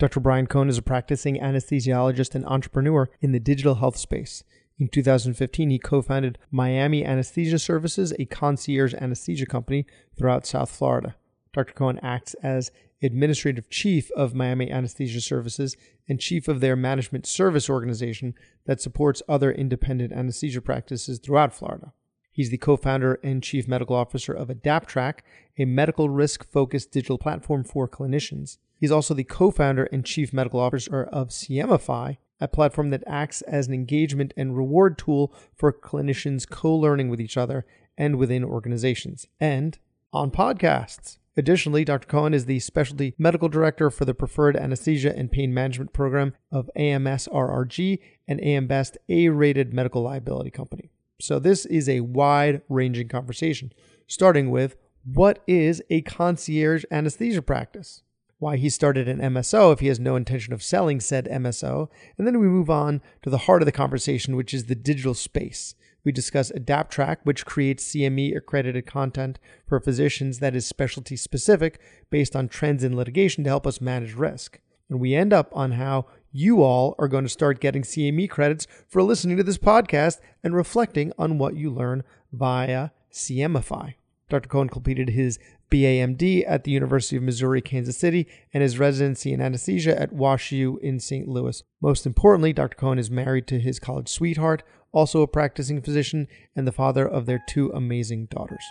Dr. Brian Cohen is a practicing anesthesiologist and entrepreneur in the digital health space. In 2015, he co founded Miami Anesthesia Services, a concierge anesthesia company throughout South Florida. Dr. Cohen acts as administrative chief of Miami Anesthesia Services and chief of their management service organization that supports other independent anesthesia practices throughout Florida. He's the co founder and chief medical officer of AdaptTrack, a medical risk focused digital platform for clinicians. He's also the co founder and chief medical officer of CMEfy, a platform that acts as an engagement and reward tool for clinicians co learning with each other and within organizations, and on podcasts. Additionally, Dr. Cohen is the specialty medical director for the Preferred Anesthesia and Pain Management Program of AMS RRG and AM Best A rated medical liability company. So, this is a wide ranging conversation, starting with what is a concierge anesthesia practice? Why he started an MSO if he has no intention of selling said MSO. And then we move on to the heart of the conversation, which is the digital space. We discuss AdaptTrack, which creates CME accredited content for physicians that is specialty specific based on trends in litigation to help us manage risk. And we end up on how you all are going to start getting CME credits for listening to this podcast and reflecting on what you learn via CMEfy. Dr. Cohen completed his BAMD at the University of Missouri Kansas City and his residency in anesthesia at WashU in St. Louis. Most importantly, Dr. Cohen is married to his college sweetheart, also a practicing physician, and the father of their two amazing daughters.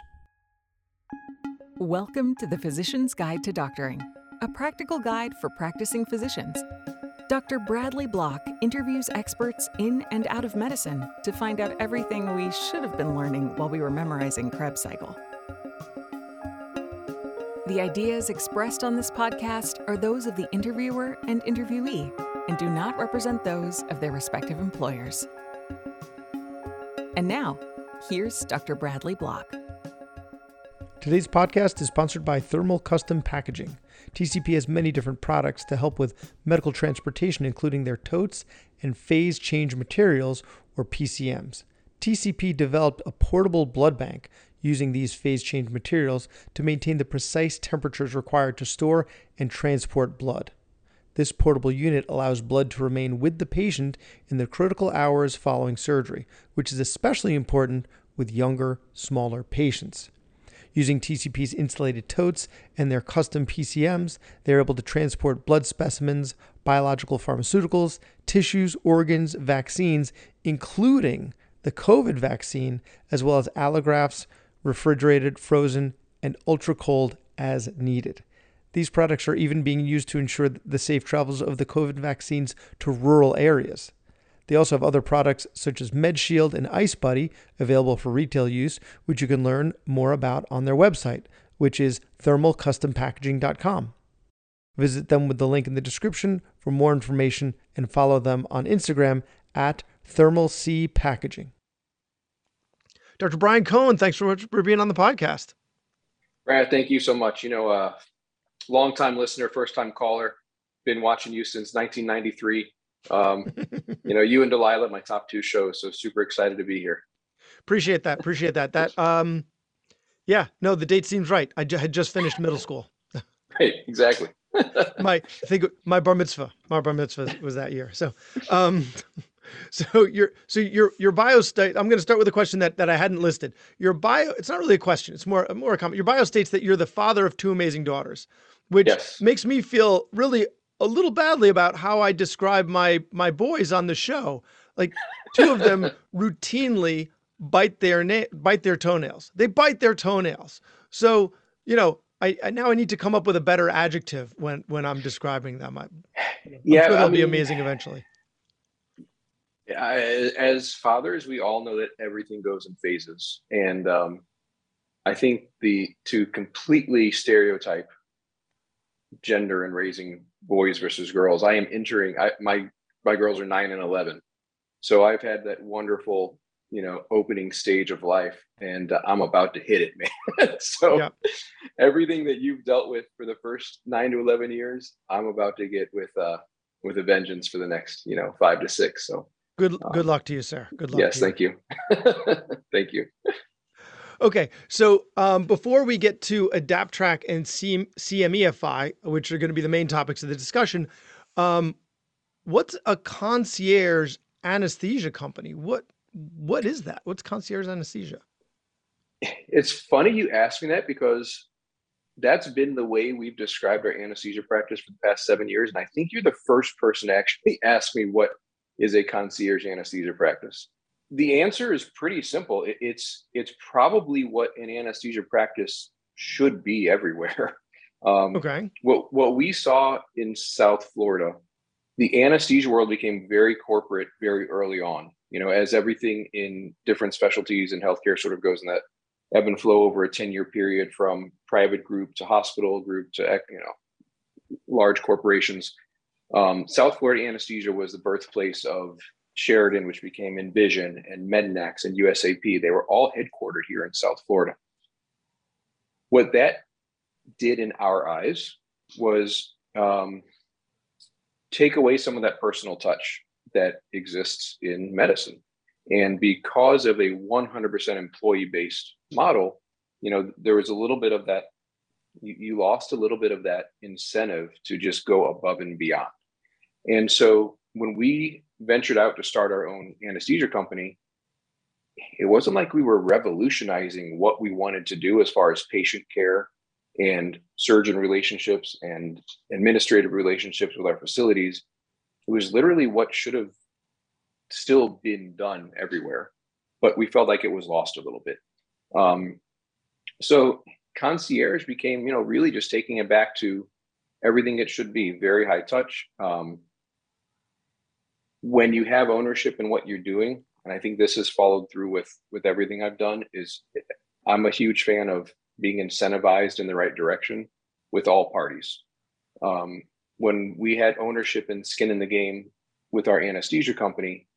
Welcome to the Physician's Guide to Doctoring, a practical guide for practicing physicians. Dr. Bradley Block interviews experts in and out of medicine to find out everything we should have been learning while we were memorizing Krebs cycle. The ideas expressed on this podcast are those of the interviewer and interviewee and do not represent those of their respective employers. And now, here's Dr. Bradley Block. Today's podcast is sponsored by Thermal Custom Packaging. TCP has many different products to help with medical transportation, including their totes and phase change materials, or PCMs. TCP developed a portable blood bank using these phase change materials to maintain the precise temperatures required to store and transport blood. This portable unit allows blood to remain with the patient in the critical hours following surgery, which is especially important with younger, smaller patients. Using TCP's insulated totes and their custom PCMs, they're able to transport blood specimens, biological pharmaceuticals, tissues, organs, vaccines, including the COVID vaccine, as well as allografts, refrigerated, frozen, and ultra cold as needed. These products are even being used to ensure the safe travels of the COVID vaccines to rural areas. They also have other products such as MedShield and Ice Buddy available for retail use, which you can learn more about on their website, which is thermalcustompackaging.com. Visit them with the link in the description for more information and follow them on Instagram at thermalcpackaging. Dr. Brian Cohen, thanks so much for being on the podcast. Brad, thank you so much. You know, uh, long time listener, first time caller, been watching you since 1993. Um, you know, you and Delilah, my top two shows. So super excited to be here. Appreciate that. Appreciate that. That, um, yeah, no, the date seems right. I j- had just finished middle school. right, exactly. my, I think my bar mitzvah, my bar mitzvah was that year. So, um, so your so your your bio state. I'm going to start with a question that that I hadn't listed. Your bio. It's not really a question. It's more more a comment. Your bio states that you're the father of two amazing daughters, which Yes. makes me feel really a little badly about how I describe my my boys on the show. Like two of them routinely bite their na- bite their toenails. They bite their toenails. So you know. I, I now I need to come up with a better adjective when when I'm describing them. I, I'm Yeah, sure they'll I be amazing eventually. As fathers, we all know that everything goes in phases, and um, I think the to completely stereotype gender and raising boys versus girls. I am entering. I, my my girls are nine and eleven, so I've had that wonderful, you know, opening stage of life, and uh, I'm about to hit it, man. so Yeah. everything that you've dealt with for the first nine to eleven years, I'm about to get with uh with a vengeance for the next, you know, five to six. So Good good luck to you, sir. Good luck. yes, you. thank you, thank you. Okay, so um, before we get to AdaptTrack and CMEfy, which are going to be the main topics of the discussion, Um, what's a concierge anesthesia company? What what is that? What's concierge anesthesia? It's funny you ask me that because that's been the way we've described our anesthesia practice for the past seven years. And I think you're the first person to actually ask me what is a concierge anesthesia practice. The answer is pretty simple. It's it's probably what an anesthesia practice should be everywhere. Um, okay. What what we saw in South Florida, the anesthesia world became very corporate very early on. You know, as everything in different specialties in healthcare sort of goes in that ebb and flow over a 10 year period from private group to hospital group to you know large corporations um, south florida anesthesia was the birthplace of sheridan which became envision and mednax and usap they were all headquartered here in south florida what that did in our eyes was um, take away some of that personal touch that exists in medicine and because of a 100% employee based model, you know, there was a little bit of that, you, you, lost a little bit of that incentive to just go above and beyond. And so when we ventured out to start our own anesthesia company, it wasn't like we were revolutionizing what we wanted to do as far as patient care and surgeon relationships and administrative relationships with our facilities. It was literally what should have still been done everywhere, but we felt like it was lost a little bit. Um, so concierge became, you know, really just taking it back to everything it should be, very high touch. Um, when you have ownership in what you're doing, and I think this has followed through with with everything I've done, is I'm a huge fan of being incentivized in the right direction with all parties. Um, when we had ownership and skin in the game with our anesthesia company,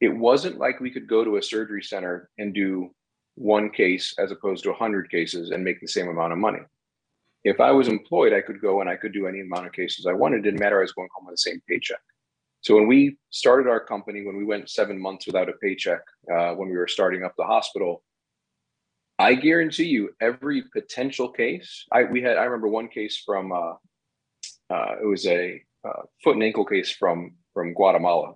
it wasn't like we could go to a surgery center and do one case as opposed to 100 cases and make the same amount of money. If I was employed, I could go and I could do any amount of cases I wanted. It didn't matter. I was going home with the same paycheck. So when we started our company, when we went seven months without a paycheck, uh, when we were starting up the hospital, I guarantee you, every potential case, I we had. I remember one case from uh, uh, it was a uh, foot and ankle case from from Guatemala,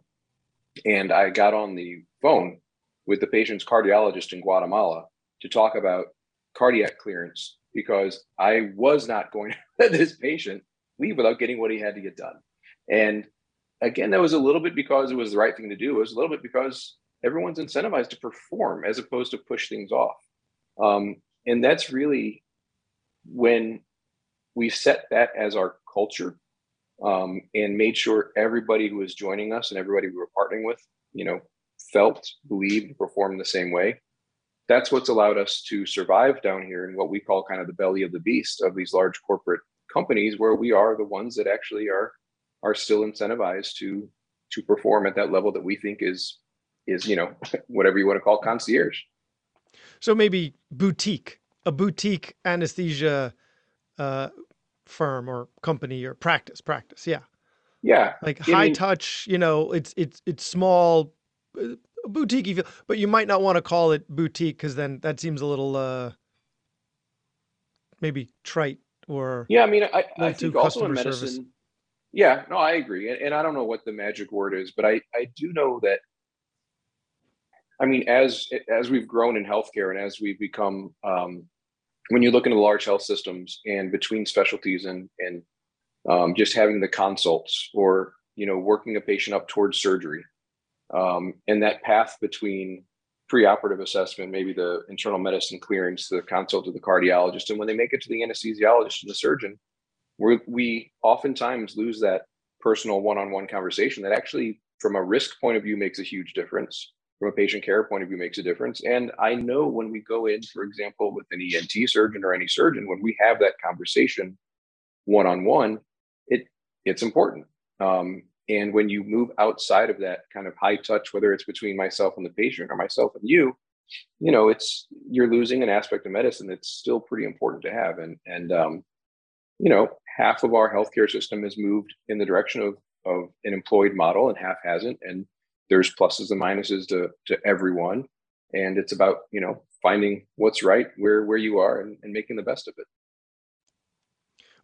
and I got on the phone with the patient's cardiologist in Guatemala to talk about cardiac clearance because I was not going to let this patient leave without getting what he had to get done. And again, that was a little bit because it was the right thing to do. It was a little bit because everyone's incentivized to perform as opposed to push things off. Um, and that's really when we set that as our culture um, and made sure everybody who was joining us and everybody we were partnering with, you know, felt, believed, performed the same way. That's what's allowed us to survive down here in what we call kind of the belly of the beast of these large corporate companies, where we are the ones that actually are are still incentivized to to perform at that level that we think is is you know whatever you want to call concierge. So maybe boutique, a boutique anesthesia uh, firm or company or practice practice yeah yeah like high mean, touch you know it's it's it's small uh, boutique feel but you might not want to call it boutique because then that seems a little uh maybe trite or yeah i mean i, I think also in medicine service. Yeah no i agree and, and i don't know what the magic word is but i i do know that I mean, as as we've grown in healthcare and as we've become um, when you look into large health systems and between specialties and and um, just having the consults or you know working a patient up towards surgery um, and that path between preoperative assessment maybe the internal medicine clearance the consult to the cardiologist and when they make it to the anesthesiologist and the surgeon we we oftentimes lose that personal one-on-one conversation that actually from a risk point of view makes a huge difference from a patient care point of view makes a difference. And I know when we go in, for example, with an ENT surgeon or any surgeon, when we have that conversation one on one, it it's important. Um, and when you move outside of that kind of high touch, whether it's between myself and the patient or myself and you, you know, it's you're losing an aspect of medicine that's still pretty important to have. And and um, you know, half of our healthcare system has moved in the direction of of an employed model, and half hasn't. And there's pluses and minuses to to everyone and it's about you know finding what's right where where you are and, and making the best of it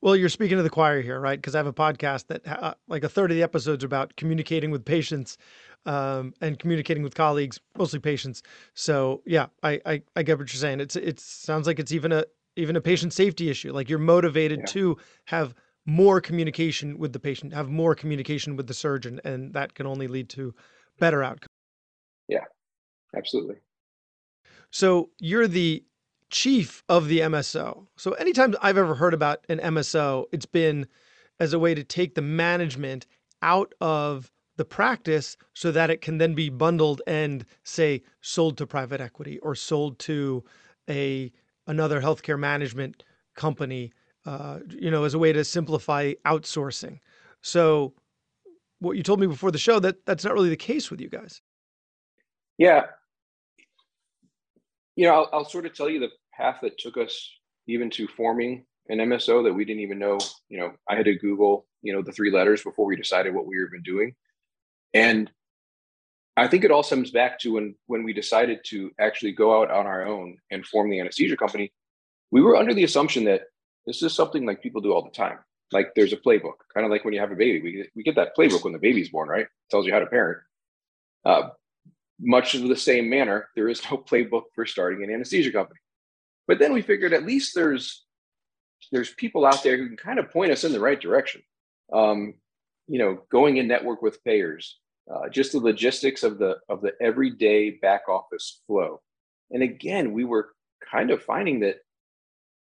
Well, you're speaking to the choir here, right? Because I have a podcast that, uh, like, a third of the episodes are about communicating with patients um, and communicating with colleagues, mostly patients. So, yeah, I, I I get what you're saying. It's it sounds like it's even a even a patient safety issue. Like you're motivated Yeah. to have more communication with the patient, have more communication with the surgeon, and that can only lead to better outcomes. Yeah, absolutely. So you're the chief of the MSO. So anytime I've ever heard about an MSO, it's been as a way to take the management out of the practice so that it can then be bundled and say sold to private equity or sold to a another healthcare management company uh, you know as a way to simplify outsourcing so what you told me before the show that that's not really the case with you guys Yeah. You know, I'll, I'll sort of tell you the path that took us even to forming an MSO that we didn't even know. You know, I had to Google, you know, the three letters before we decided what we were even doing. And I think it all stems back to when when we decided to actually go out on our own and form the anesthesia company. We were under the assumption that this is something like people do all the time. Like there's a playbook, kind of like when you have a baby. We get, we get that playbook when the baby's born, right? tells you how to parent. Uh, much of the same manner, there is no playbook for starting an anesthesia company. But then we figured at least there's there's people out there who can kind of point us in the right direction. Um, you know, going in network with payers, uh, just the logistics of the of the everyday back office flow. And again, we were kind of finding that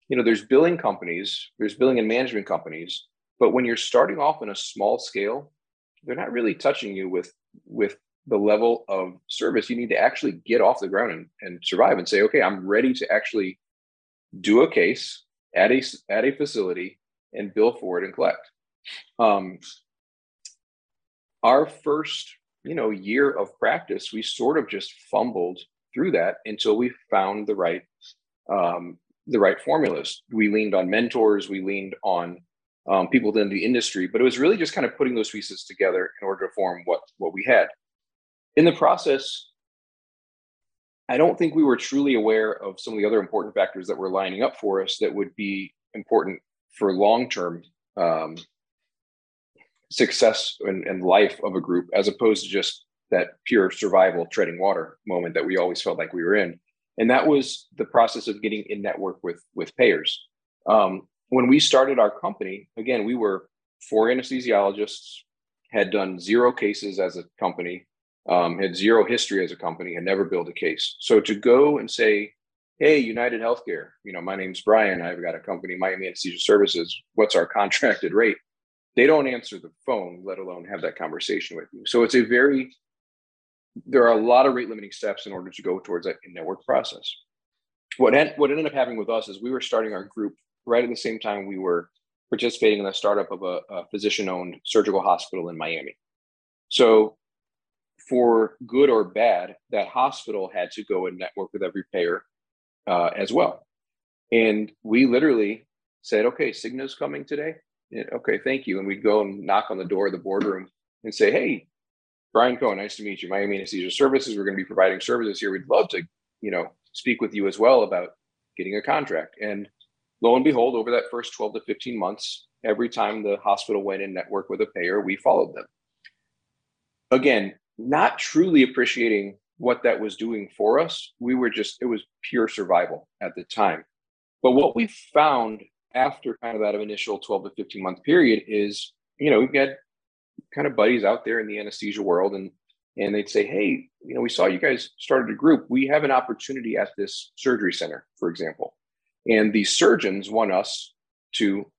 you know there's billing companies, there's billing and management companies, but when you're starting off on a small scale, they're not really touching you with with the level of service you need to actually get off the ground and, and survive and say okay i'm ready to actually do a case at a at a facility and bill for it and collect um, our first you know year of practice we sort of just fumbled through that until we found the right um, the right formulas. We leaned on mentors we leaned on um, people in the industry but it was really just kind of putting those pieces together in order to form what what we had. In the process i don't think we were truly aware of some of the other important factors that were lining up for us that would be important for long term um, success and, and life of a group as opposed to just that pure survival treading water moment that we always felt like we were in. And that was the process of getting in network with with payers. Um, when we started our company again we were four anesthesiologists had done zero cases as a company um, had zero history as a company had never built a case. So to go and say hey united healthcare you know my name's brian i've got a company miami anesthesia services what's our contracted rate they don't answer the phone let alone have that conversation with you. So it's a very there are a lot of rate limiting steps in order to go towards that network process. What, en- what ended up happening with us is we were starting our group right at the same time we were participating in the startup of a, a physician owned surgical hospital in miami. So for good or bad that hospital had to go and network with every payer uh, as well. And we literally said okay cigna's coming today okay, thank you. And we'd go and knock on the door of the boardroom and say, hey, Brian Cohen, nice to meet you. Miami Anesthesia Services. We're going to be providing services here. We'd love to, you know, speak with you as well about getting a contract. And lo and behold, over that first 12 to 15 months, every time the hospital went in network with a payer, we followed them. Again, not truly appreciating what that was doing for us. We were just, it was pure survival at the time. But what we found after kind of that initial 12 to 15 month period is, you know, we've got kind of buddies out there in the anesthesia world and and they'd say, hey, you know, we saw you guys started a group. We have an opportunity at this surgery center, for example. And the surgeons want us to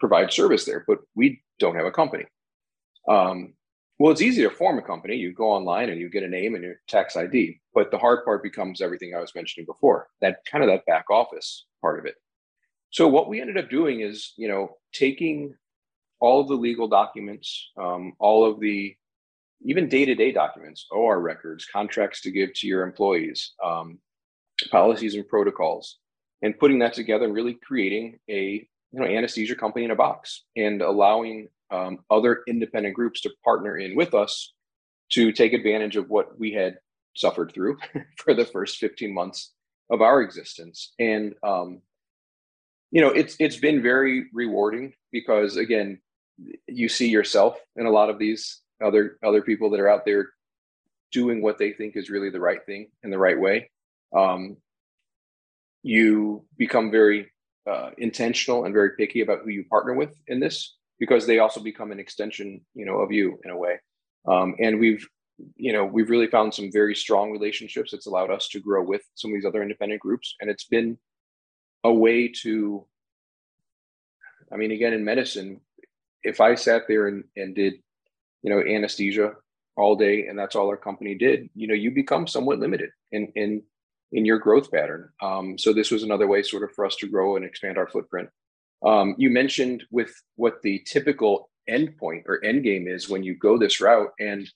provide service there, but we don't have a company. Um, well, it's easy to form a company. You go online and you get a name and your tax ID. But the hard part becomes everything I was mentioning before, that kind of that back office part of it. So what we ended up doing is, you know, taking all of the legal documents, um, all of the even day-to-day documents, OR records, contracts to give to your employees, um, policies and protocols, and putting that together and really creating a you know anesthesia company in a box and allowing um, other independent groups to partner in with us to take advantage of what we had suffered through for the first 15 months of our existence. And um, you know, it's it's been very rewarding because again, you see yourself in a lot of these other other people that are out there doing what they think is really the right thing in the right way. Um, you become very uh, intentional and very picky about who you partner with in this because they also become an extension, you know, of you in a way. Um, and we've, you know, we've really found some very strong relationships. that's allowed us to grow with some of these other independent groups, and it's been a way to. I mean, again, in medicine, if I sat there and, and did, you know, anesthesia all day, and that's all our company did, you know, you become somewhat limited in in in your growth pattern. Um, so this was another way, sort of, for us to grow and expand our footprint. Um, you mentioned with what the typical endpoint or end game is when you go this route, and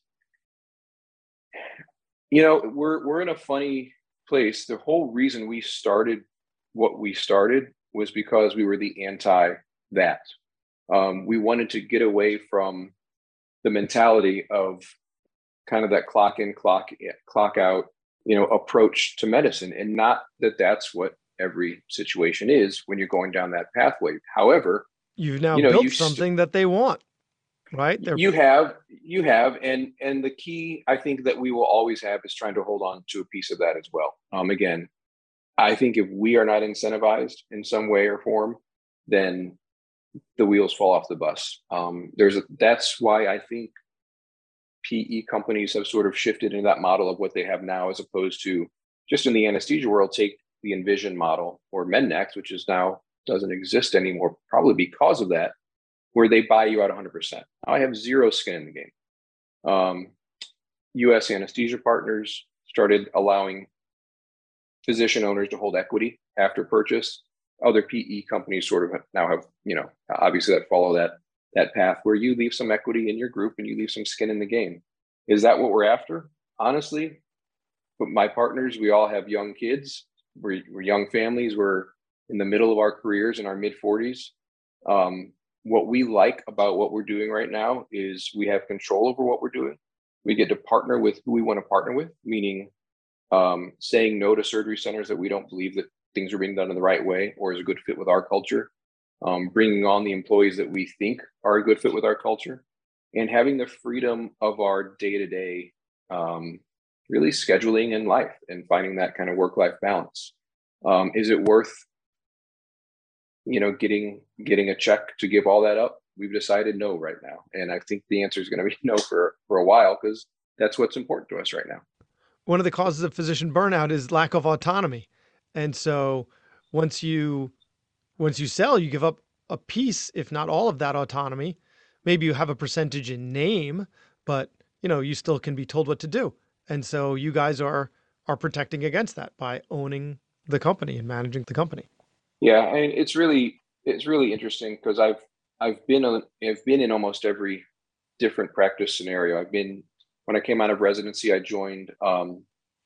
you know we're we're in a funny place. The whole reason we started what we started was because we were the anti that. Um, we wanted to get away from the mentality of kind of that clock in, clock clock out, you know, approach to medicine, and not that that's what every situation is when you're going down that pathway. However, you've now you know, built you something st- that they want, right? They're- you have, you have, and and the key I think that we will always have is trying to hold on to a piece of that as well. Um, again, I think if we are not incentivized in some way or form, then the wheels fall off the bus. Um, there's a, that's why I think PE companies have sort of shifted into that model of what they have now, as opposed to just in the anesthesia world, take the Envision model or Mednax, which is now doesn't exist anymore, probably because of that, where they buy you out 100%. I have zero skin in the game. Um, U.S. anesthesia partners started allowing physician owners to hold equity after purchase. Other PE companies sort of now have, you know, obviously that follow that that path where you leave some equity in your group and you leave some skin in the game. Is that what we're after? Honestly, but my partners, we all have young kids we're, we're young families. We're in the middle of our careers in our mid 40s. Um, what we like about what we're doing right now is we have control over what we're doing. We get to partner with who we want to partner with, meaning um, saying no to surgery centers that we don't believe that things are being done in the right way or is a good fit with our culture. Um, bringing on the employees that we think are a good fit with our culture, and having the freedom of our day to day really scheduling in life and finding that kind of work life balance. Um, is it worth, you know, getting getting a check to give all that up? We've decided no right now, and I think the answer is going to be no for for a while because that's what's important to us right now. One of the causes of physician burnout is lack of autonomy, and so once you once you sell, you give up a piece, if not all of that autonomy. Maybe you have a percentage in name, but you know you still can be told what to do. And so you guys are are protecting against that by owning the company and managing the company. Yeah, I mean it's really it's really interesting because I've I've been a, I've been in almost every different practice scenario. I've been when I came out of residency, I joined um,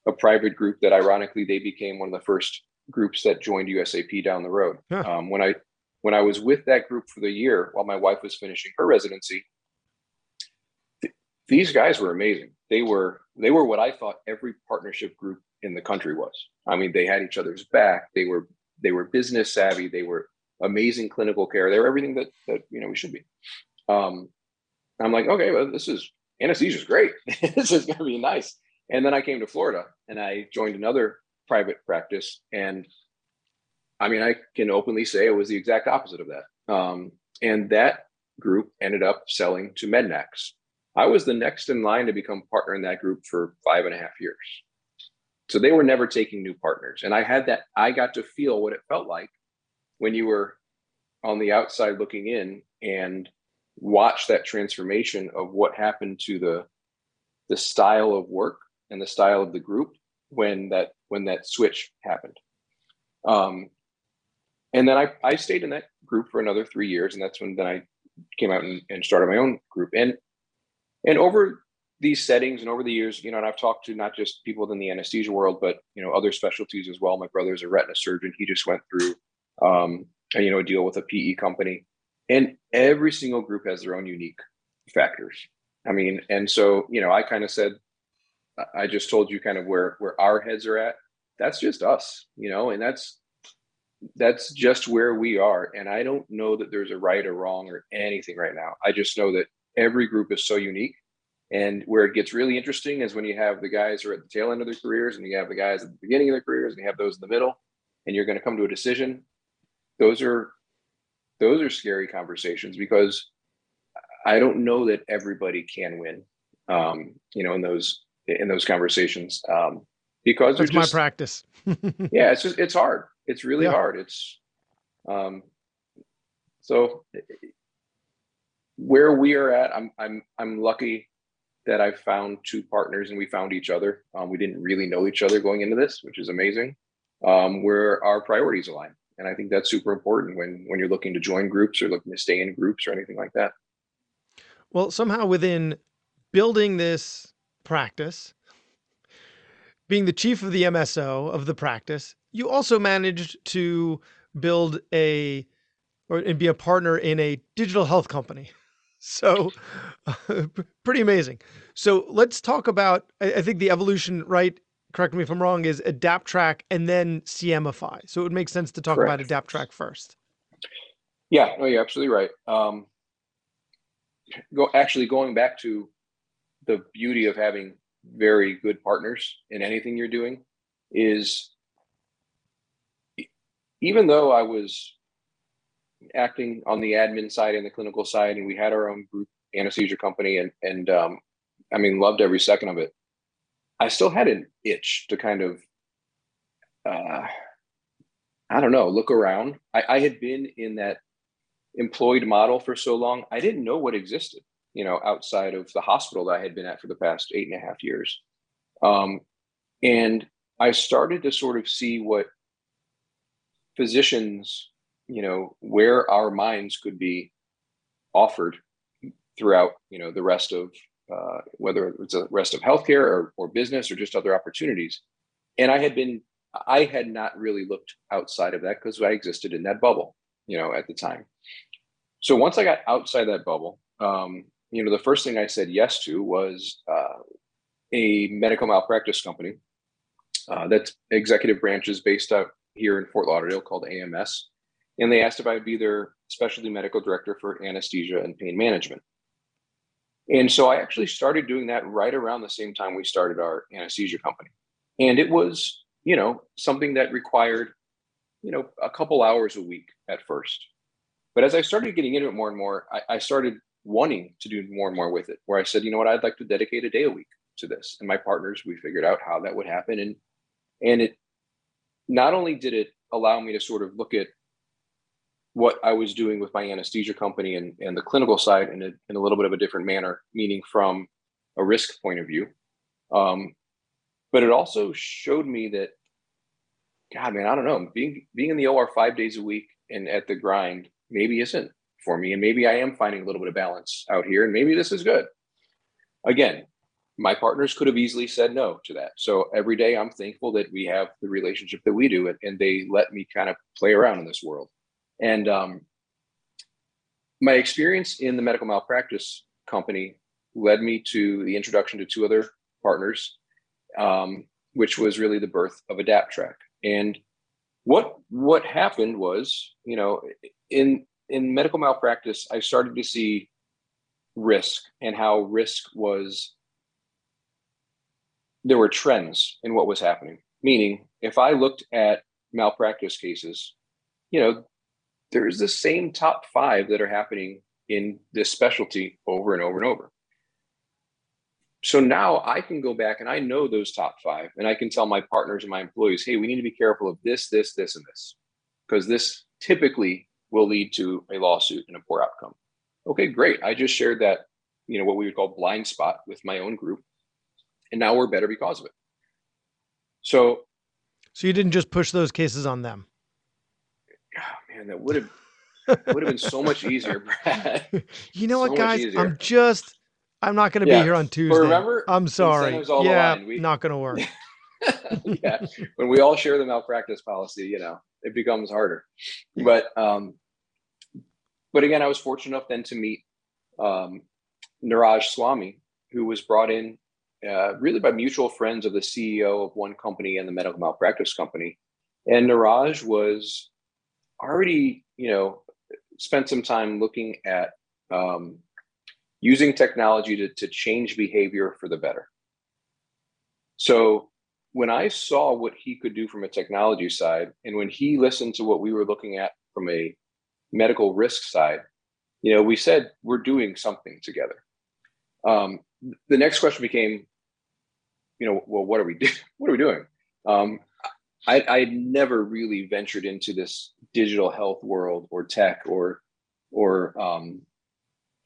a private group that ironically they became one of the first groups that joined USAP down the road. Huh. Um, when I when I was with that group for the year while my wife was finishing her residency, th- these guys were amazing. They were they were what I thought every partnership group in the country was. I mean, they had each other's back. They were they were business savvy. They were amazing clinical care. They were everything that that you know we should be. Um, I'm like, okay, well, this is anesthesia is great. this is going to be nice. And then I came to Florida and I joined another private practice. And I mean, I can openly say it was the exact opposite of that. Um, and that group ended up selling to Mednax. I was the next in line to become partner in that group for five and a half years. So they were never taking new partners. And I had that, I got to feel what it felt like when you were on the outside looking in and watch that transformation of what happened to the the style of work and the style of the group when that when that switch happened. Um, and then I, I stayed in that group for another three years, and that's when then I came out and, and started my own group. And and over these settings and over the years, you know, and I've talked to not just people in the anesthesia world, but you know, other specialties as well. My brother's a retina surgeon. He just went through, um, you know, a deal with a PE company, and every single group has their own unique factors. I mean, and so you know, I kind of said, I just told you kind of where where our heads are at. That's just us, you know, and that's that's just where we are. And I don't know that there's a right or wrong or anything right now. I just know that every group is so unique. And where it gets really interesting is when you have the guys who are at the tail end of their careers and you have the guys at the beginning of their careers and you have those in the middle and you're going to come to a decision. Those are those are scary conversations because I don't know that everybody can win. Um, you know, in those in those conversations. Um, because just, my practice. yeah, it's just it's hard. It's really yeah. hard. It's um so where we are at, I'm I'm I'm lucky that I found two partners and we found each other. Um, we didn't really know each other going into this, which is amazing. Um, where our priorities align, and I think that's super important when when you're looking to join groups or looking to stay in groups or anything like that. Well, somehow within building this practice, being the chief of the MSO of the practice, you also managed to build a or and be a partner in a digital health company. So pretty amazing. So let's talk about I, think the evolution, right? Correct me if I'm wrong, is AdaptTrack and then CMEfy. So it would make sense to talk Correct. about AdaptTrack first. Yeah, no, you're absolutely right. Um, go actually going back to the beauty of having very good partners in anything you're doing is even though I was acting on the admin side and the clinical side, and we had our own group anesthesia company, and and um, I mean loved every second of it. I still had an itch to kind of, uh, I don't know, look around. I, I had been in that employed model for so long, I didn't know what existed you know, outside of the hospital that I had been at for the past eight and a half years. Um, and I started to sort of see what physicians, you know, where our minds could be offered throughout, you know, the rest of uh, whether it's the rest of healthcare or, or business or just other opportunities. And I had been, I had not really looked outside of that because I existed in that bubble, you know, at the time. So once I got outside that bubble, um, you know, the first thing I said yes to was uh, a medical malpractice company uh, that's executive branches based out here in Fort Lauderdale called AMS. And they asked if I'd be their specialty medical director for anesthesia and pain management. And so I actually started doing that right around the same time we started our anesthesia company. And it was, you know, something that required, you know, a couple hours a week at first. But as I started getting into it more and more, I, I started wanting to do more and more with it where i said you know what i'd like to dedicate a day a week to this and my partners we figured out how that would happen and and it not only did it allow me to sort of look at what i was doing with my anesthesia company and, and the clinical side in a, in a little bit of a different manner meaning from a risk point of view um, but it also showed me that god man i don't know being being in the or five days a week and at the grind maybe isn't for me. And maybe I am finding a little bit of balance out here, and maybe this is good. Again, my partners could have easily said no to that. So every day I'm thankful that we have the relationship that we do, and, and they let me kind of play around in this world. And um, my experience in the medical malpractice company led me to the introduction to two other partners, um, which was really the birth of AdaptTrack. And what what happened was, you know, in in medical malpractice, I started to see risk and how risk was there were trends in what was happening. Meaning, if I looked at malpractice cases, you know, there's the same top five that are happening in this specialty over and over and over. So now I can go back and I know those top five, and I can tell my partners and my employees, hey, we need to be careful of this, this, this, and this, because this typically will lead to a lawsuit and a poor outcome. Okay, great. I just shared that, you know, what we would call blind spot with my own group. And now we're better because of it. So So you didn't just push those cases on them. Man, that would have would have been so much easier, Brad. you know so what, guys? I'm just I'm not going to yeah. be here on Tuesday. Remember, I'm sorry. Yeah, we, not going to work. yeah, when we all share the malpractice policy, you know, it becomes harder. But um, but again, I was fortunate enough then to meet um, Niraj Swami, who was brought in uh, really by mutual friends of the CEO of one company and the medical malpractice company. And Niraj was already, you know, spent some time looking at um, using technology to, to change behavior for the better. So when I saw what he could do from a technology side, and when he listened to what we were looking at from a medical risk side, you know, we said we're doing something together. Um, the next question became, you know, well, what are we doing? What are we doing? Um, I, I never really ventured into this digital health world or tech or or um,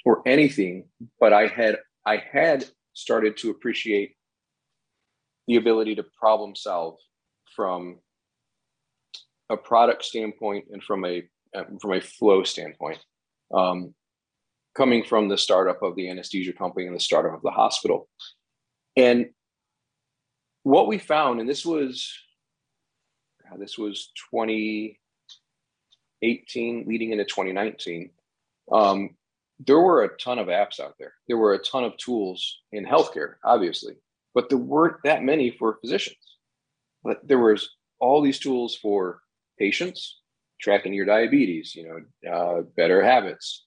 or anything, but I had I had started to appreciate the ability to problem solve from a product standpoint and from a from a flow standpoint. Um, coming from the startup of the anesthesia company and the startup of the hospital, and what we found, and this was this was 2018 leading into 2019 um, there were a ton of apps out there. There were a ton of tools in healthcare obviously but there weren't that many for physicians. But there was all these tools for patients tracking your diabetes you know uh, better habits.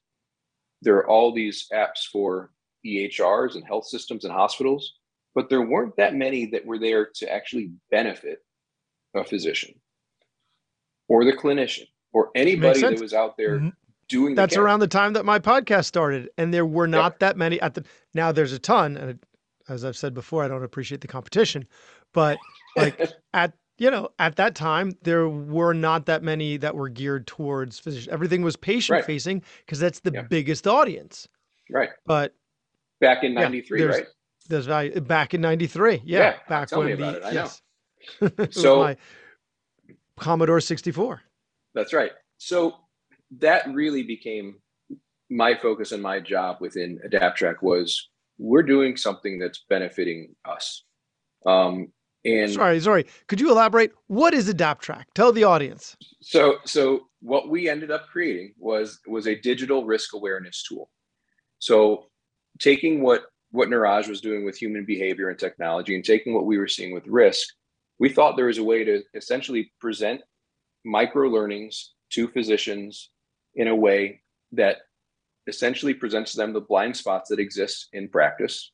There are all these apps for ehrs and health systems and hospitals but there weren't that many that were there to actually benefit a physician or the clinician or anybody that was out there mm-hmm. doing that's around the time that my podcast started and there were not that many at the now there's a ton and as i've said before i don't appreciate the competition but like at you know at that time there were not that many that were geared towards physicians everything was patient right. facing because that's the yeah. biggest audience right but back in 93 yeah, right there's value back in 93 yeah, yeah back when the, yes. so my commodore 64 that's right. So that really became my focus and my job within AdaptTrack was we're doing something that's benefiting us. Um, and sorry sorry. Could you elaborate? What is AdaptTrack? Tell the audience. So so what we ended up creating was was a digital risk awareness tool. So taking what what Niraj was doing with human behavior and technology and taking what we were seeing with risk, we thought there was a way to essentially present micro learnings to physicians in a way that essentially presents them the blind spots that exist in practice,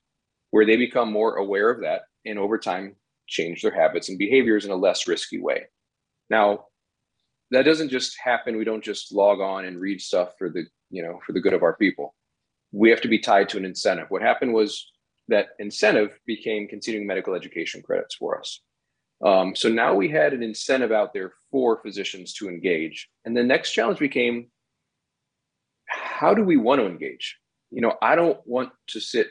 where they become more aware of that and over time change their habits and behaviors in a less risky way. Now, that doesn't just happen. We don't just log on and read stuff for the, you know, for the good of our people we have to be tied to an incentive. What happened was that incentive became continuing medical education credits for us. Um, so now we had an incentive out there for physicians to engage. And the next challenge became how do we want to engage? You know, I don't want to sit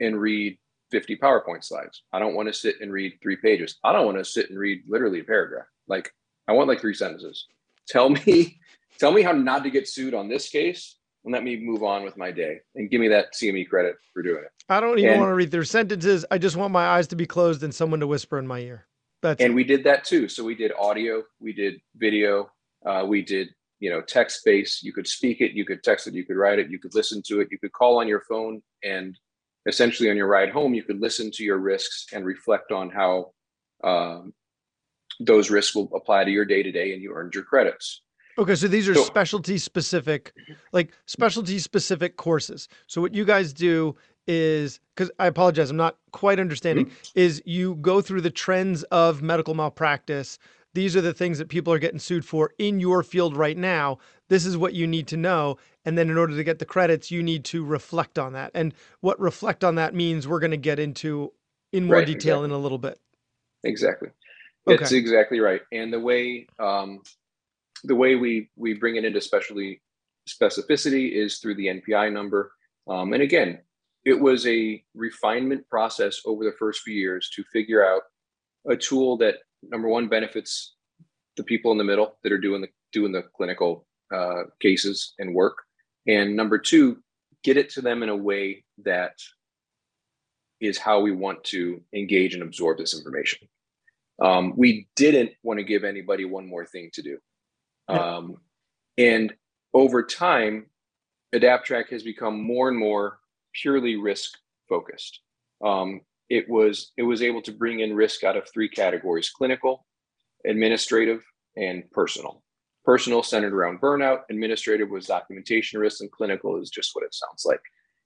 and read 50 PowerPoint slides. I don't want to sit and read three pages. I don't want to sit and read literally a paragraph. Like I want like three sentences. Tell me, tell me how not to get sued on this case and let me move on with my day and give me that CME credit for doing it. I don't even and, want to read their sentences. I just want my eyes to be closed and someone to whisper in my ear. That's and we did that too. So we did audio, we did video, uh, we did you know text based. You could speak it, you could text it, you could write it, you could listen to it, you could call on your phone, and essentially on your ride home, you could listen to your risks and reflect on how um, those risks will apply to your day to day, and you earned your credits. Okay, so these are so, specialty specific, like specialty specific courses. So what you guys do is because I apologize, I'm not quite understanding. Mm-hmm. Is you go through the trends of medical malpractice. These are the things that people are getting sued for in your field right now. This is what you need to know. And then in order to get the credits, you need to reflect on that. And what reflect on that means, we're going to get into in more right, detail exactly. in a little bit. Exactly. Okay. That's exactly right. And the way um, the way we we bring it into specialty specificity is through the NPI number. Um, and again, it was a refinement process over the first few years to figure out a tool that number one benefits the people in the middle that are doing the doing the clinical uh, cases and work, and number two, get it to them in a way that is how we want to engage and absorb this information. Um, we didn't want to give anybody one more thing to do. Um, and over time, AdaptTrack has become more and more purely risk focused. Um, it was it was able to bring in risk out of three categories: clinical, administrative, and personal. personal centered around burnout, administrative was documentation risk, and clinical is just what it sounds like.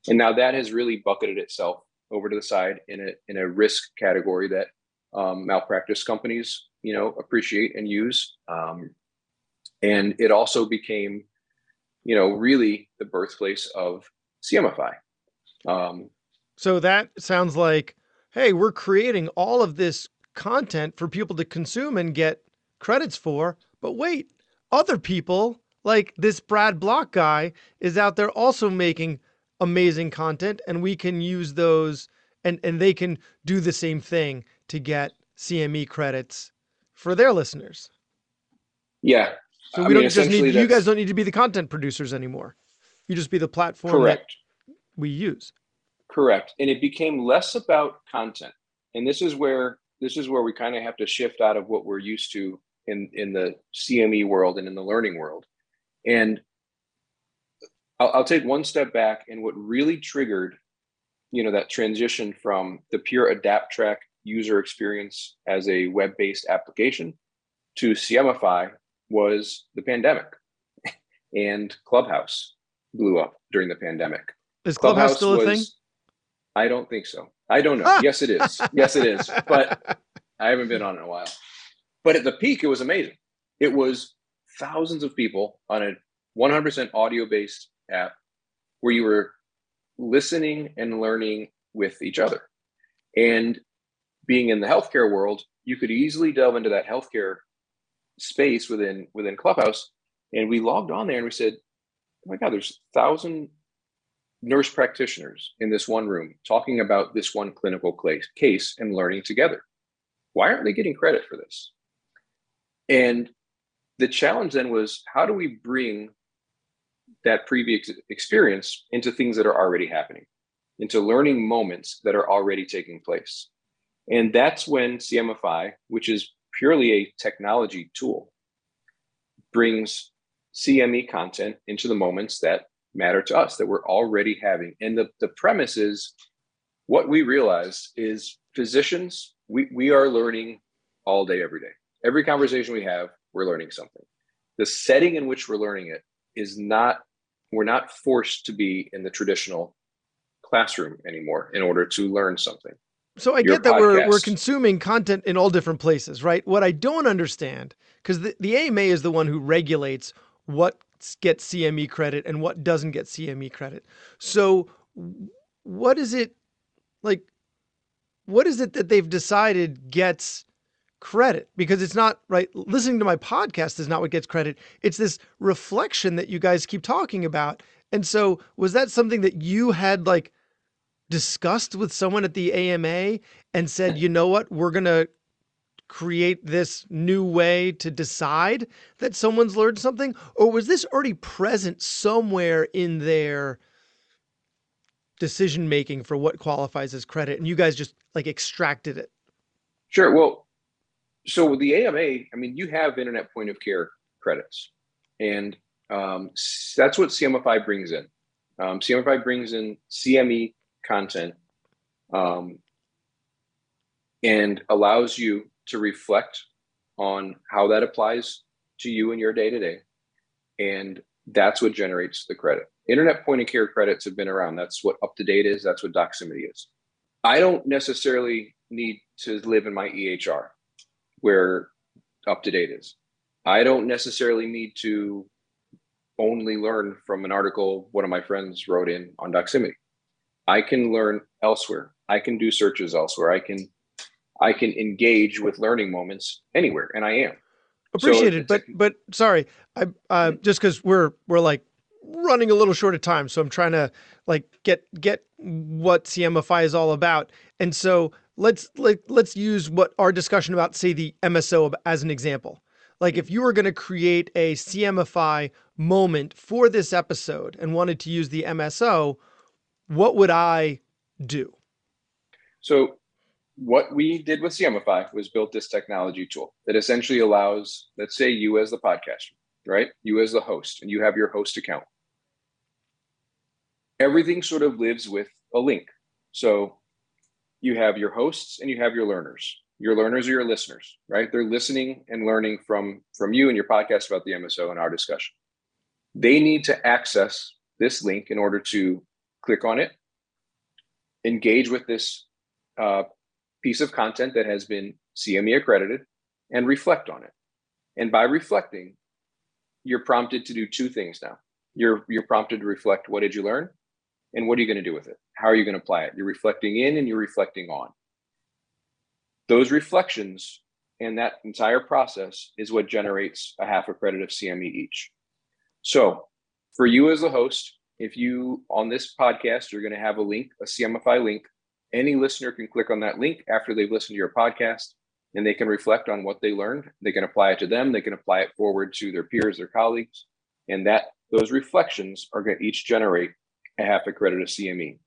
And now that has really bucketed itself over to the side in a in a risk category that um, malpractice companies, you know, appreciate and use. Um, and it also became, you know, really the birthplace of CMEfy. Um, so that sounds like, hey, we're creating all of this content for people to consume and get credits for. But wait, other people like this Brad Block guy is out there also making amazing content and we can use those and and they can do the same thing to get CME credits for their listeners. Yeah. So we I don't mean, just need you guys don't need to be the content producers anymore. You just be the platform correct. We use. Correct. And it became less about content. And this is where this is where we kind of have to shift out of what we're used to in in the CME world and in the learning world. And I'll, I'll take one step back. And what really triggered, you know, that transition from the pure AdaptTrack user experience as a web-based application to CMEfy was the pandemic, and Clubhouse blew up during the pandemic. Is Clubhouse, Clubhouse still a was, thing? I don't think so. I don't know. Ah! yes, it is. Yes, it is. But I haven't been on in a while. But at the peak, it was amazing. It was thousands of people on a 100% audio based app where you were listening and learning with each other. And being in the healthcare world, you could easily delve into that healthcare space within within Clubhouse. And we logged on there and we said, "Oh my God, there's thousand nurse practitioners in this one room talking about this one clinical case and learning together. Why aren't they getting credit for this?" And the challenge then was, how do we bring that previous experience into things that are already happening, into learning moments that are already taking place. And that's when CMEfy, which is purely a technology tool, brings CME content into the moments that matter to us that we're already having. And the, the premise is what we realize is physicians, we, we are learning all day, every day. Every conversation we have, we're learning something. The setting in which we're learning it is not we're not forced to be in the traditional classroom anymore in order to learn something. So I Your get that podcast. we're we're consuming content in all different places, right? What I don't understand, because the, the AMA is the one who regulates what gets CME credit and what doesn't get CME credit. So what is it like what is it that they've decided gets credit because it's not right. Listening to my podcast is not what gets credit. It's this reflection that you guys keep talking about. And so, was that something that you had like discussed with someone at the AMA and said, you know what, we're going to create this new way to decide that someone's learned something? Or was this already present somewhere in their decision making for what qualifies as credit and you guys just like extracted it? Sure. Well, so the AMA, I mean, you have internet point of care credits, and um, that's what CMEfy brings in. Um, CMEfy brings in CME content um, and allows you to reflect on how that applies to you in your day to day. And that's what generates the credit. Internet point of care credits have been around. That's what UpToDate is. That's what Doximity is. I don't necessarily need to live in my EHR where UpToDate is. I don't necessarily need to only learn from an article one of my friends wrote in on Doximity. I can learn elsewhere. I can do searches elsewhere. I can I can engage with learning moments anywhere, and I am. Appreciated, so but but sorry, I uh, mm-hmm. just because we're we're like running a little short of time, so I'm trying to like get get what CMEfy is all about, and so let's like let's use what our discussion about say the MSO as an example. Like if you were going to create a CMEfy moment for this episode and wanted to use the MSO, what would I do? So what we did with CMEfy was built this technology tool that essentially allows, let's say you as the podcaster, right? You as the host, and you have your host account. Everything sort of lives with a link. So you have your hosts and you have your learners. your learners are your listeners, right? They're listening and learning from from you and your podcast about the MSO and our discussion. They need to access this link in order to click on it, engage with this uh, piece of content that has been CME accredited, and reflect on it. And by reflecting, you're prompted to do two things now. You're you're prompted to reflect what did you learn, and what are you going to do with it? How are you going to apply it? You're reflecting in and you're reflecting on. Those reflections and that entire process is what generates a half a credit of CME each. So, for you as the host, if you on this podcast, you're going to have a link, a CMEfy link. Any listener can click on that link after they've listened to your podcast and they can reflect on what they learned. They can apply it to them, they can apply it forward to their peers, their colleagues, and that those reflections are going to each generate a half a credit of CME.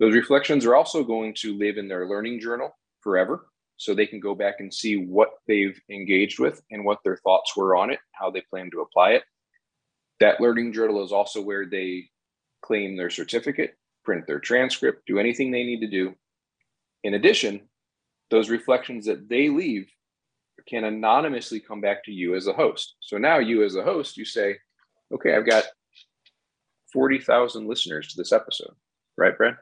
Those reflections are also going to live in their learning journal forever. So they can go back and see what they've engaged with and what their thoughts were on it, how they plan to apply it. That learning journal is also where they claim their certificate, print their transcript, do anything they need to do. In addition, those reflections that they leave can anonymously come back to you as a host. So now you as a host, you say, okay, I've got 40,000 listeners to this episode, right, Brent?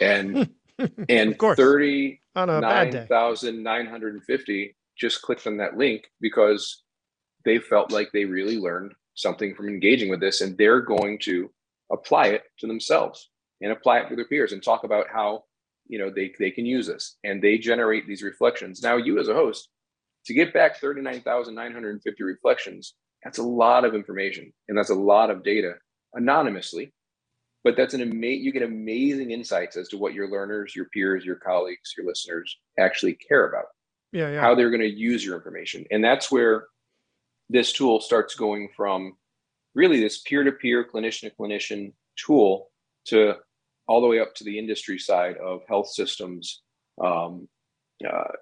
And and 39,950 just clicked on that link because they felt like they really learned something from engaging with this and they're going to apply it to themselves and apply it to their peers and talk about how you know they, they can use this. And they generate these reflections. Now you as a host to get back 39950 reflections that's a lot of information and that's a lot of data anonymously. But that's an amazing you get amazing insights as to what your learners your peers your colleagues your listeners actually care about. Yeah, yeah. how they're going to use your information. And that's where this tool starts going from really this peer-to-peer clinician to clinician tool to all the way up to the industry side of health systems um, uh,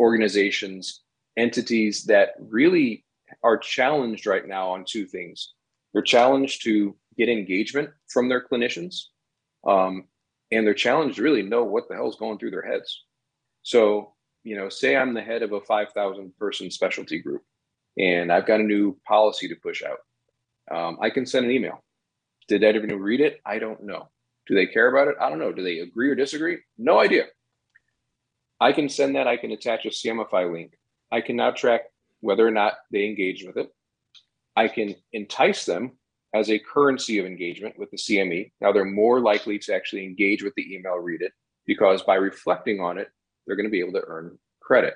organizations entities that really are challenged right now on two things they're challenged to get engagement from their clinicians. Um, and they're challenged to really know what the hell's going through their heads. So, you know, say I'm the head of a 5,000 person specialty group and I've got a new policy to push out. Um, I can send an email. Did anyone read it? I don't know. Do they care about it? I don't know. Do they agree or disagree? No idea. I can send that. I can attach a CMEfy link. I can now track whether or not they engage with it. I can entice them as a currency of engagement with the CME. Now they're more likely to actually engage with the email, read it, because by reflecting on it, they're going to be able to earn credit.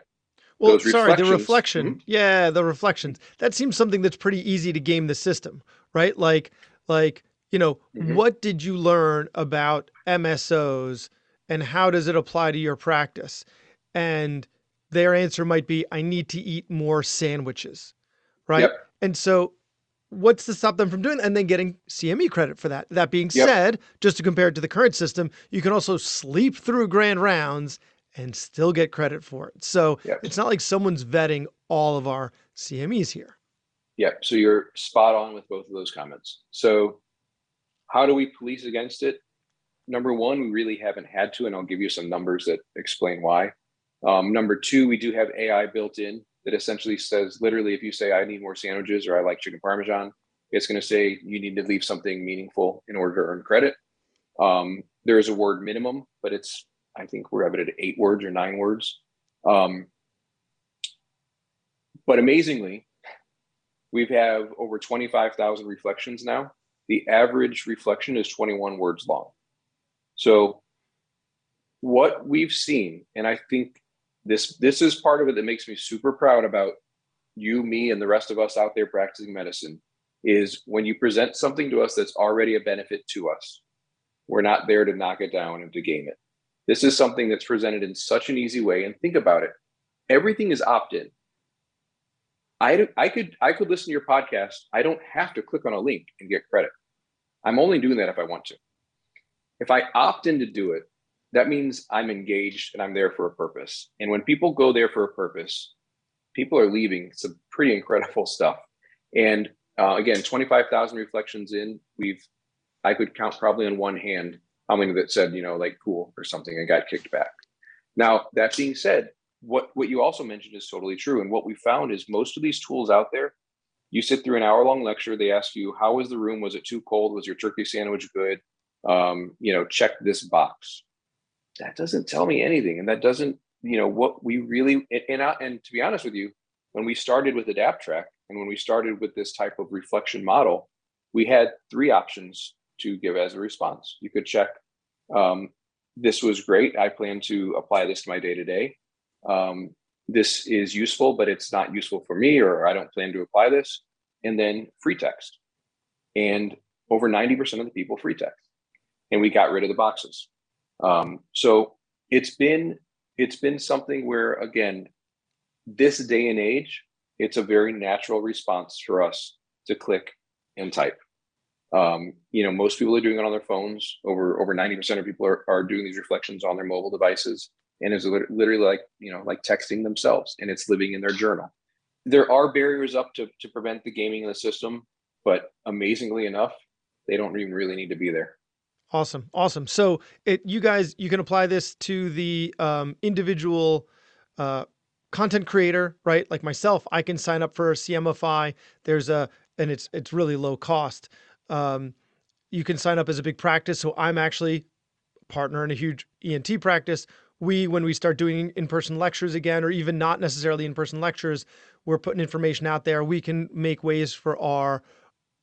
Well, Those sorry, the reflection. Mm-hmm. Yeah, the reflections. That seems something that's pretty easy to game the system, right? Like, like you know, mm-hmm. what did you learn about MSOs, and how does it apply to your practice? And their answer might be, "I need to eat more sandwiches," right? Yep. And so what's to stop them from doing that and then getting CME credit for that? That being yep. said, just to compare it to the current system, you can also sleep through grand rounds and still get credit for it. So yep. it's not like someone's vetting all of our CMEs here. Yeah, so you're spot on with both of those comments. So how do we police against it? Number one, we really haven't had to, and I'll give you some numbers that explain why. Um, number two, we do have AI built in that essentially says literally if you say I need more sandwiches or I like chicken parmesan, it's going to say you need to leave something meaningful in order to earn credit. Um, there is a word minimum, but it's I think we're at eight words or nine words. Um, but amazingly, we have over 25,000 reflections now. The average reflection is 21 words long. So, what we've seen, and I think this this is part of it that makes me super proud about you, me, and the rest of us out there practicing medicine is when you present something to us that's already a benefit to us. We're not there to knock it down and to game it. This is something that's presented in such an easy way. And think about it. Everything is opt-in. I, I could I could listen to your podcast. I don't have to click on a link and get credit. I'm only doing that if I want to. If I opt in to do it, that means I'm engaged and I'm there for a purpose. And when people go there for a purpose, people are leaving some pretty incredible stuff. And uh, again, 25,000 reflections in, we've, I could count probably on one hand how many that said, you know, like cool or something and got kicked back. Now, that being said, what what you also mentioned is totally true. And what we found is most of these tools out there, you sit through an hour long lecture. They ask you, "How was the room? Was it too cold? Was your turkey sandwich good? Um, you know, check this box." That doesn't tell me anything, and that doesn't, you know, what we really and I, and to be honest with you, when we started with AdaptTrack and when we started with this type of reflection model, we had three options to give as a response. You could check, um, "This was great. I plan to apply this to my day to day." Um, this is useful, but it's not useful for me, or I don't plan to apply this. And then free text. And over 90% of the people free text. And we got rid of the boxes. Um, so it's been it's been something where again, this day and age, it's a very natural response for us to click and type. Um, you know, most people are doing it on their phones. Over over 90% of people are, are doing these reflections on their mobile devices and it's literally like you know like texting themselves and it's living in their journal. There are barriers up to, to prevent the gaming in the system but amazingly enough they don't even really need to be there. Awesome awesome. So it you guys you can apply this to the um, individual uh, content creator right? Like myself i can sign up for a CMEfy there's a and it's it's really low cost. Um, you can sign up as a big practice. So i'm actually partner in a huge ent practice we, when we start doing in person lectures again, or even not necessarily in person lectures, we're putting information out there. We can make ways for our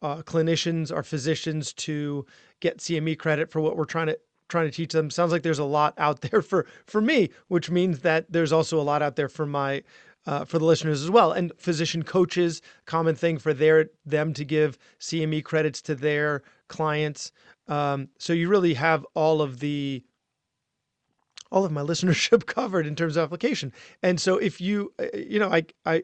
uh, clinicians, our physicians to get CME credit for what we're trying to trying to teach them. Sounds like there's a lot out there for for me, which means that there's also a lot out there for my uh, for the listeners as well. And physician coaches, common thing for their them to give CME credits to their clients. Um, so you really have all of the all of my listenership covered in terms of application. And so if you, uh, you know, I, I,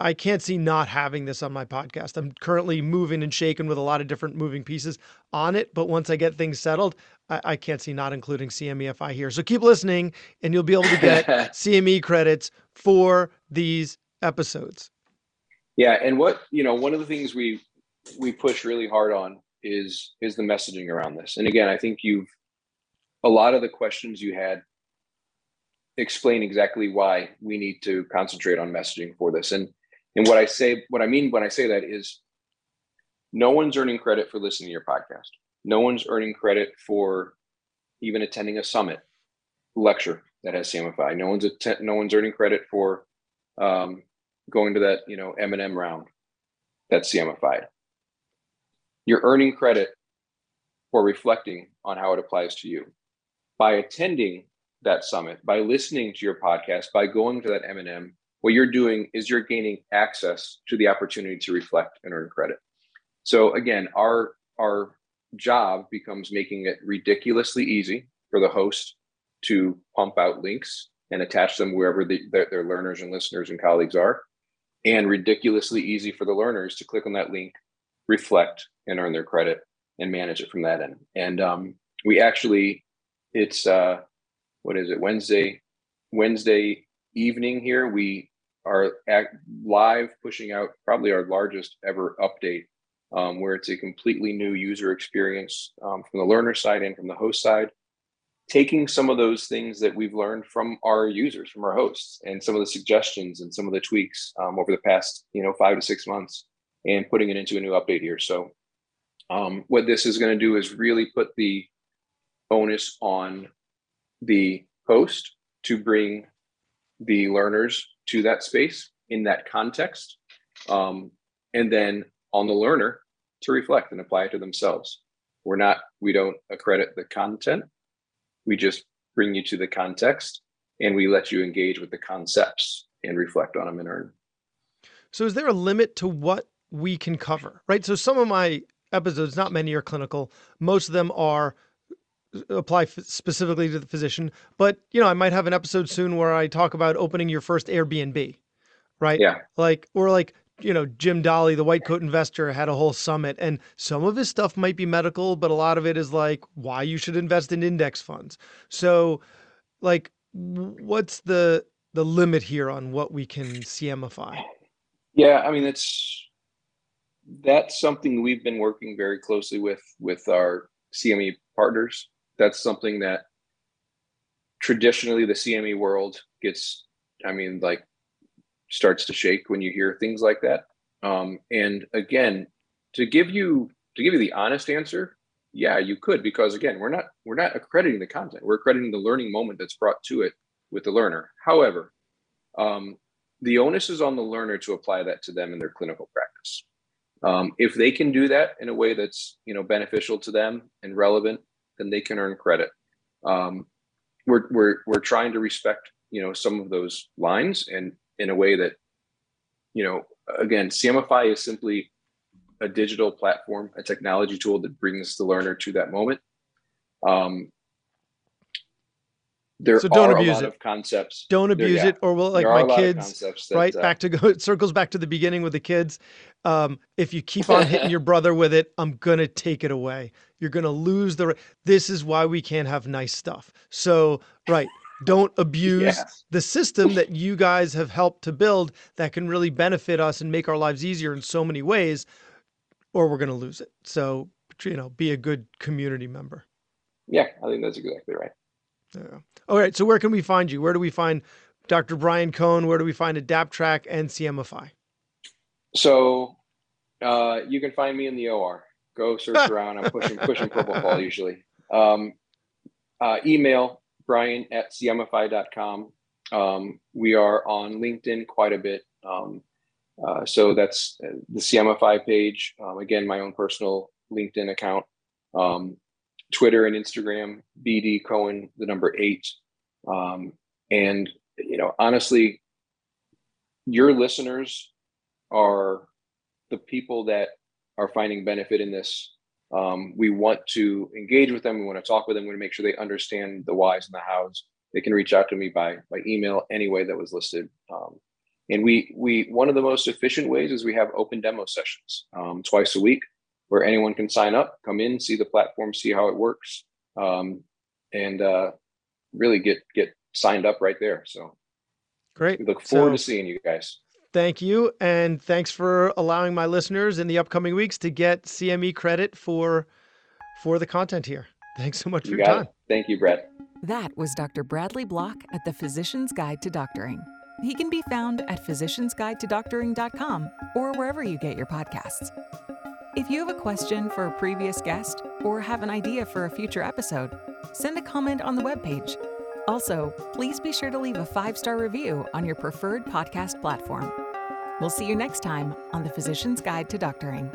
I can't see not having this on my podcast. I'm currently moving and shaking with a lot of different moving pieces on it. But once I get things settled, I, I can't see not including CMEfy here. So keep listening and you'll be able to get CME credits for these episodes. Yeah. And what, you know, one of the things we, we push really hard on is, is the messaging around this. And again, I think you've, a lot of the questions you had explain exactly why we need to concentrate on messaging for this. And and what I say, what I mean when I say that is no one's earning credit for listening to your podcast. No one's earning credit for even attending a summit lecture that has CMEfy. No one's att- no one's earning credit for um, going to that you know M&M round that's CMEfy. You're earning credit for reflecting on how it applies to you by attending that summit, by listening to your podcast, by going to that M&M, what you're doing is you're gaining access to the opportunity to reflect and earn credit. So again, our our job becomes making it ridiculously easy for the host to pump out links and attach them wherever the, their, their learners and listeners and colleagues are, and ridiculously easy for the learners to click on that link, reflect, and earn their credit and manage it from that end. And um, we actually it's uh, what is it Wednesday Wednesday evening here. We are at live pushing out probably our largest ever update, um, where it's a completely new user experience um, from the learner side and from the host side. Taking some of those things that we've learned from our users, from our hosts, and some of the suggestions and some of the tweaks um, over the past, you know, five to six months, and putting it into a new update here. So, um, what this is going to do is really put the onus on the host to bring the learners to that space in that context um, and then on the learner to reflect and apply it to themselves. We're not we don't accredit the content. We just bring you to the context and we let you engage with the concepts and reflect on them and earn. So is there a limit to what we can cover right? So some of my episodes not many are clinical. Most of them are apply f- specifically to the physician, but you know, I might have an episode soon where I talk about opening your first Airbnb, right? Yeah. Like, or like, you know, Jim Dahle, the white coat investor, had a whole summit, and some of his stuff might be medical, but a lot of it is like why you should invest in index funds. So, like, what's the the limit here on what we can CMEfy? Yeah, I mean, it's that's something we've been working very closely with with our CME partners that's something that traditionally the CME world gets I mean, like starts to shake when you hear things like that. Um, and again, to give you to give you the honest answer, yeah, you could because again, we're not we're not accrediting the content. We're accrediting the learning moment that's brought to it with the learner. However, um, the onus is on the learner to apply that to them in their clinical practice. Um, if they can do that in a way that's you know beneficial to them and relevant, then they can earn credit. Um, we're we're we're trying to respect you know some of those lines and in a way that you know again CMEfy is simply a digital platform, a technology tool that brings the learner to that moment. Um, there so don't are abuse a lot it. of concepts. Don't There- abuse yeah, it, or will like there my kids. that, right uh, back to go it circles back to the beginning with the kids um, if you keep on hitting your brother with it i'm gonna take it away you're gonna lose the this is why we can't have nice stuff so right don't abuse Yeah. the system that you guys have helped to build that can really benefit us and make our lives easier in so many ways or we're gonna lose it so you know be a good community member yeah, I think that's exactly right. Yeah. all right so where can we find you where do we find dr brian cohn where do we find AdaptTrack and CMEfy So uh, you can find me in the OR. Go search around. I'm pushing pushing propofol usually. Um, uh, email brian at cmefy.com. Um, we are on LinkedIn quite a bit. Um, uh, so that's uh, the CMEfy page. Um, again, my own personal LinkedIn account. Um, Twitter and Instagram, BD Cohen, the number eight. Um, and, you know, honestly, your listeners are the people that are finding benefit in this. Um, we want to engage with them. We want to talk with them. We want to make sure they understand the whys and the hows. They can reach out to me by by email any way that was listed. Um, and we we one of the most efficient ways is we have open demo sessions um, twice a week where anyone can sign up, come in, see the platform, see how it works, um, and uh, really get get signed up right there. So great we look forward So- to seeing you guys. Thank you. And thanks for allowing my listeners in the upcoming weeks to get CME credit for for the content here. Thanks so much for your time. it. Thank you, Brett. That was Dr. Bradley Block at the Physician's Guide to Doctoring. He can be found at physiciansguidetodoctoring.com or wherever you get your podcasts. If you have a question for a previous guest or have an idea for a future episode, send a comment on the webpage. Also, please be sure to leave a five star review on your preferred podcast platform. We'll see you next time on the Physician's Guide to Doctoring.